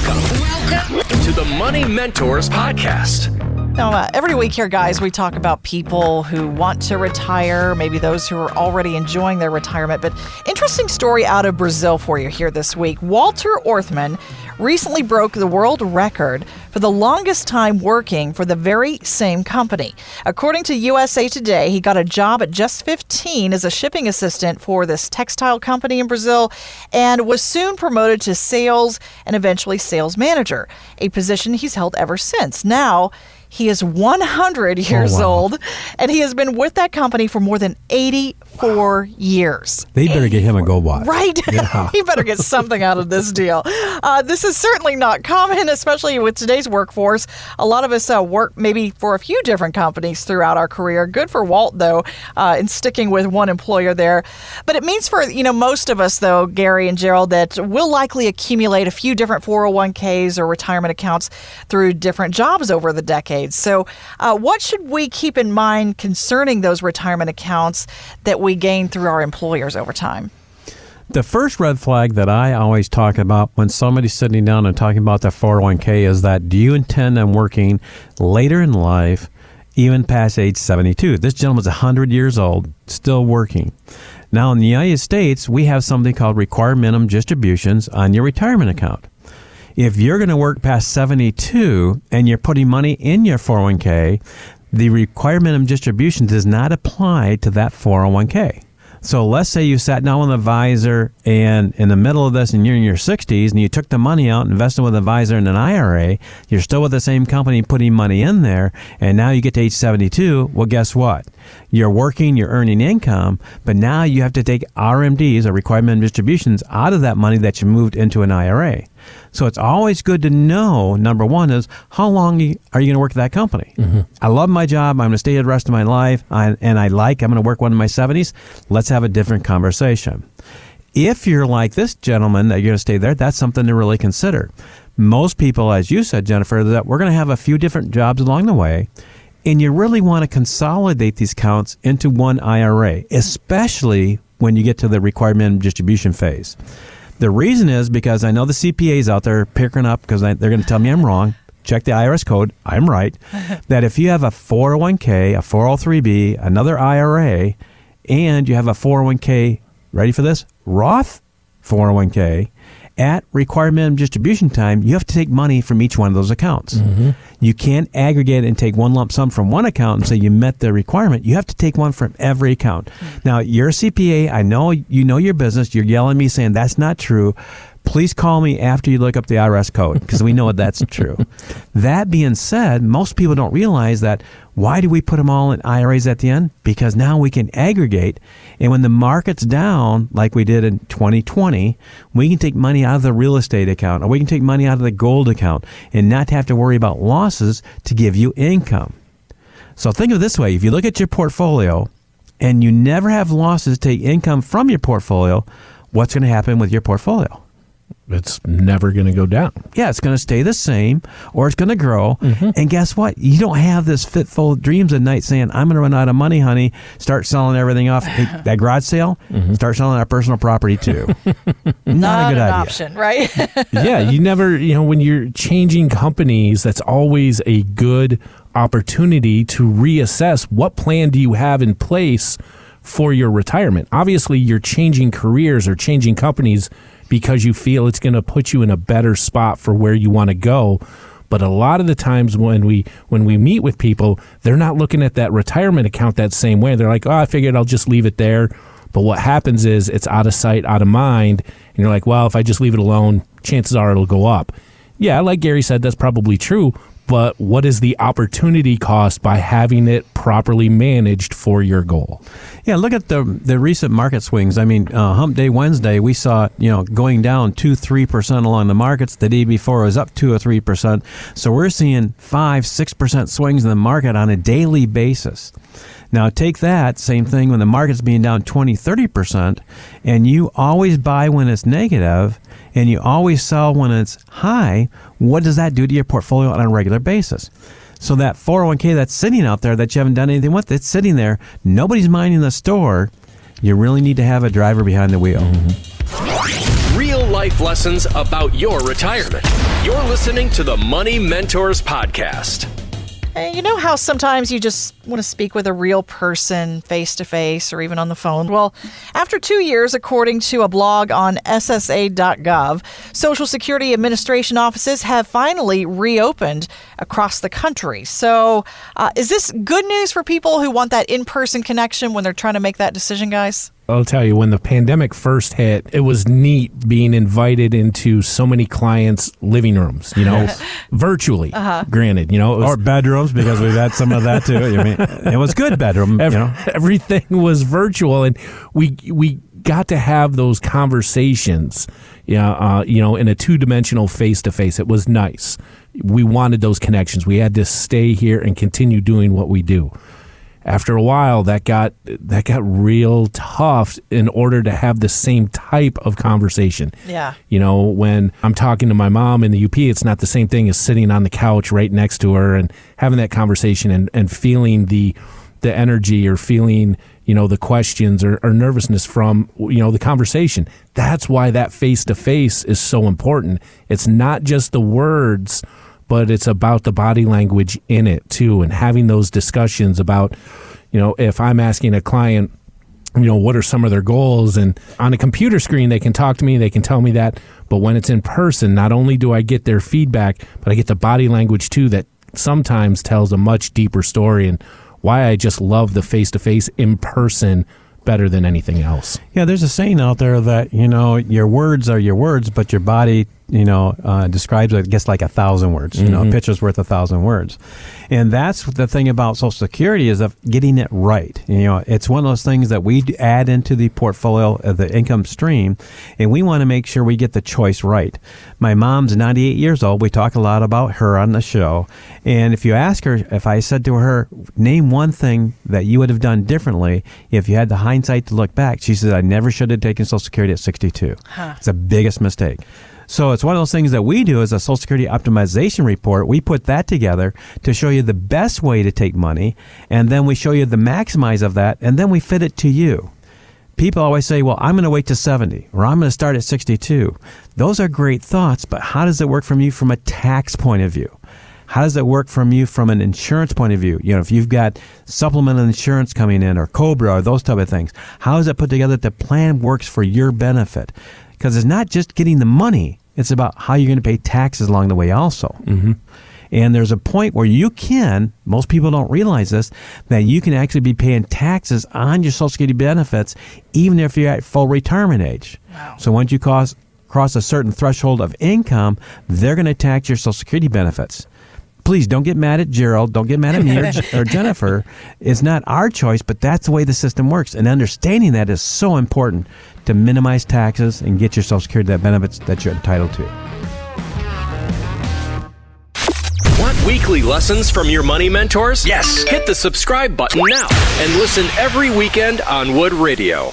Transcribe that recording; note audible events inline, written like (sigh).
Welcome. Welcome to the Money Mentors Podcast. Now, uh, every week here, guys, we talk about people who want to retire, maybe those who are already enjoying their retirement. But interesting story out of Brazil for you here this week. Walter Orthmann recently broke the world record for the longest time working for the very same company. According to USA Today, he got a job at just 15 as a shipping assistant for this textile company in Brazil and was soon promoted to sales and eventually sales manager, a position he's held ever since. Now, he is 100 years wow. old, and he has been with that company for more than 84 years. They better get him a gold watch. Right? (laughs) he better get something out of this deal. Uh, this is certainly not common, especially with today's workforce. A lot of us uh, work maybe for a few different companies throughout our career. Good for Walt, though, uh, in sticking with one employer there. But it means for you know most of us, though, Gary and Gerald, that we'll likely accumulate a few different 401ks or retirement accounts through different jobs over the decades. So, uh, what should we keep in mind concerning those retirement accounts that we gain through our employers over time? The first red flag that I always talk about when somebody's sitting down and talking about their 401k is that do you intend on working later in life, even past age 72? This gentleman's 100 years old, still working. Now, in the United States, we have something called required minimum distributions on your retirement account. If you're going to work past 72 and you're putting money in your 401k, the required minimum distribution does not apply to that 401k. So let's say you sat down with an advisor and in the middle of this and you're in your 60s and you took the money out, invested with an advisor in an IRA, you're still with the same company putting money in there, and now you get to age 72. Well, guess what? You're working, you're earning income, but now you have to take RMDs or required minimum distributions out of that money that you moved into an IRA. So it's always good to know. Number one is how long are you going to work at that company? Mm-hmm. I love my job. I'm going to stay here the rest of my life, I, and I like. I'm going to work one in my 70s. Let's have a different conversation. If you're like this gentleman that you're going to stay there, that's something to really consider. Most people, as you said, Jennifer, that we're going to have a few different jobs along the way. And you really want to consolidate these counts into one IRA, especially when you get to the required minimum distribution phase. The reason is because I know the CPAs out there picking up because they're going to tell me I'm wrong. Check the IRS code. I'm right. (laughs) that if you have a 401k, a 403b, another IRA, and you have a 401k, ready for this? Roth 401k, at required minimum distribution time, you have to take money from each one of those accounts. Mm-hmm. You can't aggregate and take one lump sum from one account and say you met the requirement. You have to take one from every account. Mm-hmm. Now, you're a CPA. I know you know your business. You're yelling at me saying that's not true please call me after you look up the IRS code because we know that's true. (laughs) That being said, most people don't realize that why do we put them all in IRAs at the end? Because now we can aggregate. And when the market's down, like we did in 2020, we can take money out of the real estate account or we can take money out of the gold account and not have to worry about losses to give you income. So think of it this way if you look at your portfolio and you never have losses to take income from your portfolio, what's going to happen with your portfolio? It's never going to go down. Yeah, it's going to stay the same or it's going to grow. Mm-hmm. And guess what? You don't have this fitful dreams at night saying, I'm going to run out of money, honey. Start selling everything off. Hey, (laughs) that garage sale, mm-hmm. start selling our personal property too. (laughs) Not, Not, a good idea. option, right? (laughs) yeah, you never, you know, when you're changing companies, that's always a good opportunity to reassess what plan do you have in place for your retirement. Obviously, you're changing careers or changing companies because you feel it's going to put you in a better spot for where you want to go. But a lot of the times when we when we meet with people, they're not looking at that retirement account that same way. They're like, "Oh, I figured I'll just leave it there." But what happens is it's out of sight, out of mind, and you're like, "Well, if I just leave it alone, chances are it'll go up." Yeah, like Gary said, that's probably true, but what is the opportunity cost by having it properly managed for your goal? Yeah, look at the the recent market swings. I mean, uh, Hump Day Wednesday, we saw you know going down two three percent along the markets. The day before was up two or three percent. So we're seeing five six percent swings in the market on a daily basis. Now take that same thing when the market's being down 20, 30%, and you always buy when it's negative and you always sell when it's high. What does that do to your portfolio on a regular basis? So that 401k that's sitting out there that you haven't done anything with, it's sitting there. Nobody's minding the store. You really need to have a driver behind the wheel. Mm-hmm life lessons about your retirement. You're listening to the Money Mentors Podcast. And you know how sometimes you just want to speak with a real person face to face or even on the phone? Well, after two years, according to a blog on SSA.gov, Social Security Administration offices have finally reopened across the country. So, uh, is this good news for people who want that in person connection when they're trying to make that decision, guys? I'll tell you, when the pandemic first hit, it was neat being invited into so many clients' living rooms, you know, (laughs) virtually. Uh-huh. Granted, you know, was, or bedrooms because we've had some of that too. I mean, it was good bedroom. Every, you know, (laughs) everything was virtual, and we we got to have those conversations. Yeah, uh, you know, in a two dimensional face to face. It was nice. We wanted those connections. We had to stay here and continue doing what we do after a while that got that got real tough in order to have the same type of conversation. Yeah. You know, when I'm talking to my mom in the UP, it's not the same thing as sitting on the couch right next to her and having that conversation and, and feeling the the energy or feeling, you know, the questions or, or nervousness from, you know, the conversation. That's why that face to face is so important. It's not just the words but it's about the body language in it too, and having those discussions about, you know, if I'm asking a client, you know, what are some of their goals, and on a computer screen they can talk to me, they can tell me that, but when it's in person, not only do I get their feedback, but I get the body language too that sometimes tells a much deeper story and why I just love the face to face in person better than anything else. Yeah, there's a saying out there that, you know, your words are your words, but your body you know, uh, describes it gets like a thousand words. You mm-hmm. know, a picture's worth a thousand words, and that's the thing about Social Security is of getting it right. You know, it's one of those things that we add into the portfolio of the income stream, and we want to make sure we get the choice right. My mom's 98 years old. We talk a lot about her on the show, and if you ask her, if I said to her, name one thing that you would have done differently if you had the hindsight to look back, she says, I never should have taken Social Security at 62. Huh. It's the biggest mistake. So it's one of those things that we do as a Social Security optimization report. We put that together to show you the best way to take money, and then we show you the maximize of that, and then we fit it to you. People always say, well, I'm going to wait to 70 or I'm going to start at 62. Those are great thoughts, but how does it work from you from a tax point of view? How does it work from you from an insurance point of view? You know, if you've got supplemental insurance coming in or COBRA or those type of things, how is it put together that the plan works for your benefit? Because it's not just getting the money, it's about how you're going to pay taxes along the way, also. Mm-hmm. And there's a point where you can, most people don't realize this, that you can actually be paying taxes on your Social Security benefits even if you're at full retirement age. Wow. So once you cross, cross a certain threshold of income, they're going to tax your Social Security benefits. Please don't get mad at Gerald. Don't get mad at me or, (laughs) or Jennifer. It's not our choice, but that's the way the system works. And understanding that is so important to minimize taxes and get your Social Security that benefits that you're entitled to. Want weekly lessons from your money mentors? Yes. Hit the subscribe button now and listen every weekend on Wood Radio.